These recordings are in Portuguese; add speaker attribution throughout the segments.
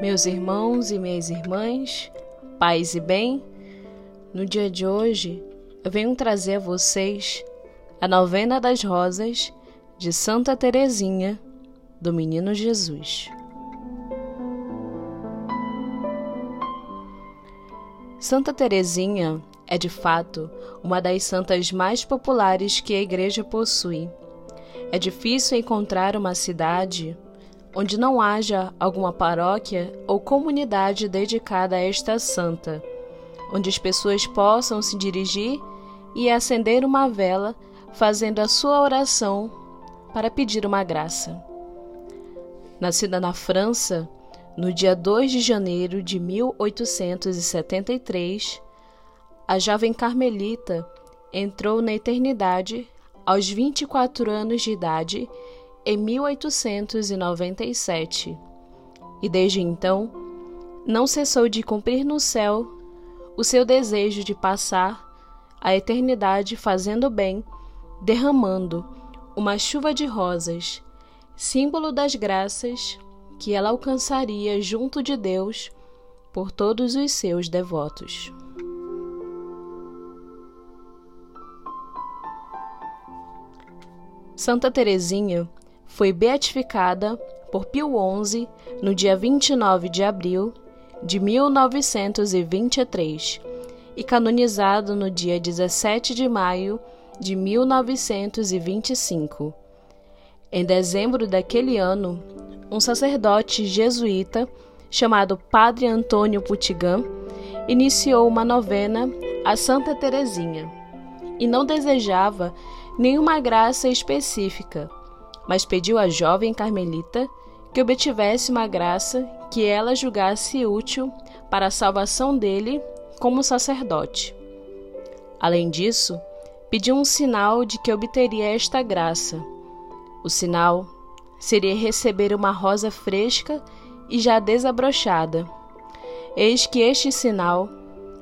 Speaker 1: Meus irmãos e minhas irmãs, paz e bem, no dia de hoje eu venho trazer a vocês a novena das rosas de Santa Teresinha do Menino Jesus. Santa Teresinha é de fato uma das santas mais populares que a Igreja possui. É difícil encontrar uma cidade onde não haja alguma paróquia ou comunidade dedicada a esta santa, onde as pessoas possam se dirigir e acender uma vela fazendo a sua oração para pedir uma graça. Nascida na França, no dia 2 de janeiro de 1873, a jovem carmelita entrou na eternidade aos 24 anos de idade em 1897 e desde então não cessou de cumprir no céu o seu desejo de passar a eternidade fazendo bem, derramando uma chuva de rosas, símbolo das graças que ela alcançaria junto de Deus por todos os seus devotos. Santa Teresinha foi beatificada por Pio XI no dia 29 de abril de 1923 e canonizado no dia 17 de maio de 1925. Em dezembro daquele ano, um sacerdote jesuíta chamado Padre Antônio Putigan iniciou uma novena a Santa Teresinha e não desejava nenhuma graça específica, mas pediu à jovem carmelita que obtivesse uma graça que ela julgasse útil para a salvação dele como sacerdote. Além disso, pediu um sinal de que obteria esta graça. O sinal seria receber uma rosa fresca e já desabrochada. Eis que este sinal,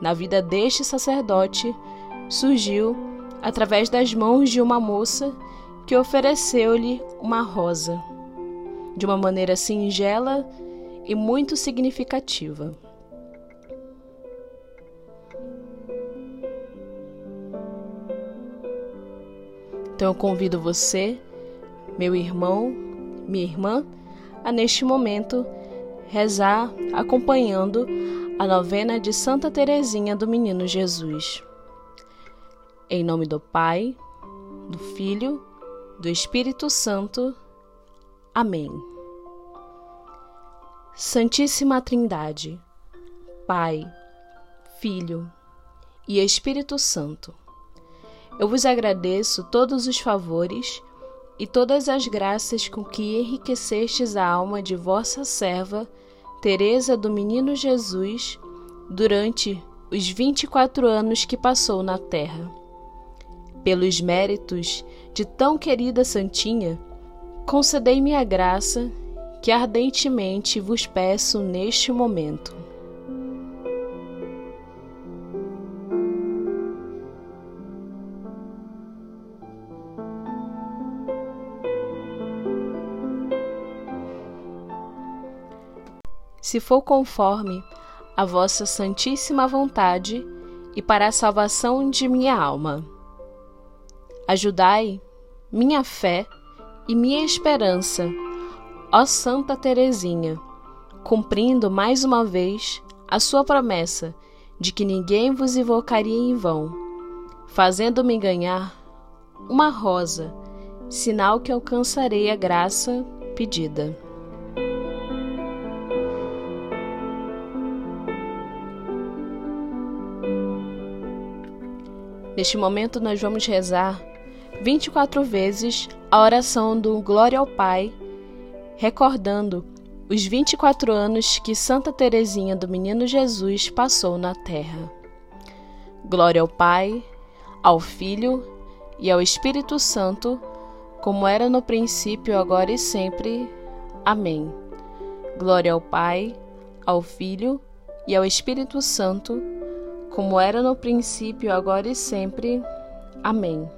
Speaker 1: na vida deste sacerdote, surgiu através das mãos de uma moça que ofereceu-lhe uma rosa, de uma maneira singela e muito significativa. Então eu convido você, meu irmão, minha irmã, a neste momento rezar acompanhando a novena de Santa Teresinha do Menino Jesus. Em nome do Pai, do Filho, do Espírito Santo. Amém. Santíssima Trindade, Pai, Filho e Espírito Santo, eu vos agradeço todos os favores e todas as graças com que enriquecestes a alma de vossa serva, Teresa do Menino Jesus, durante os vinte e quatro anos que passou na terra. Pelos méritos de tão querida Santinha, concedei-me a graça que ardentemente vos peço neste momento. se for conforme a vossa santíssima vontade e para a salvação de minha alma. Ajudai minha fé e minha esperança, ó Santa Teresinha, cumprindo mais uma vez a sua promessa de que ninguém vos invocaria em vão, fazendo-me ganhar uma rosa, sinal que alcançarei a graça pedida. Neste momento, nós vamos rezar 24 vezes a oração do Glória ao Pai, recordando os 24 anos que Santa Teresinha do Menino Jesus passou na terra. Glória ao Pai, ao Filho e ao Espírito Santo, como era no princípio, agora e sempre. Amém. Glória ao Pai, ao Filho e ao Espírito Santo, como era no princípio, agora e sempre. Amém.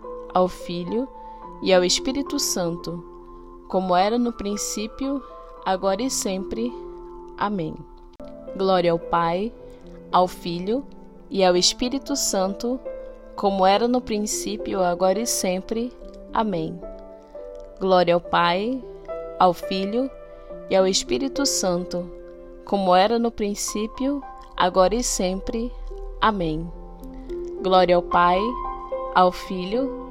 Speaker 1: ao Filho e ao Espírito Santo, como era no princípio, agora e sempre. Amém. Glória ao Pai, ao Filho e ao Espírito Santo, como era no princípio, agora e sempre. Amém. Glória ao Pai, ao Filho e ao Espírito Santo, como era no princípio, agora e sempre. Amém. Glória ao Pai, ao Filho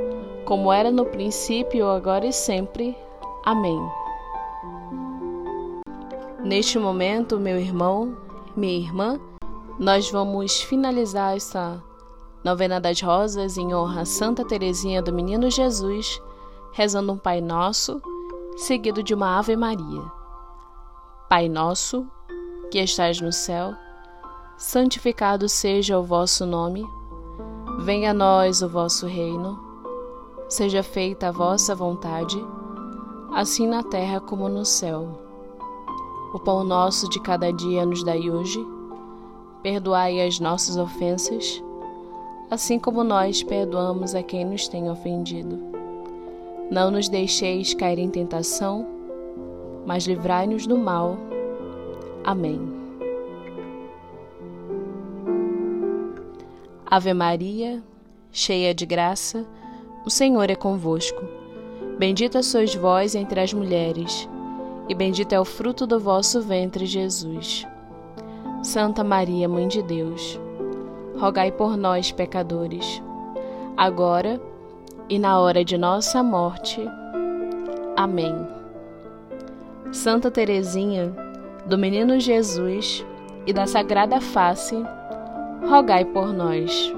Speaker 1: como era no princípio, agora e sempre. Amém. Neste momento, meu irmão, minha irmã, nós vamos finalizar essa novena das rosas em honra a Santa Teresinha do Menino Jesus, rezando um Pai Nosso, seguido de uma Ave Maria. Pai nosso, que estais no céu, santificado seja o vosso nome. Venha a nós o vosso reino. Seja feita a vossa vontade, assim na terra como no céu. O pão nosso de cada dia nos dai hoje. Perdoai as nossas ofensas, assim como nós perdoamos a quem nos tem ofendido. Não nos deixeis cair em tentação mas livrai-nos do mal. Amém. Ave Maria, cheia de graça, o Senhor é convosco. Bendita sois vós entre as mulheres, e bendito é o fruto do vosso ventre, Jesus. Santa Maria, Mãe de Deus, rogai por nós, pecadores, agora e na hora de nossa morte. Amém. Santa Teresinha, do Menino Jesus e da Sagrada Face, rogai por nós.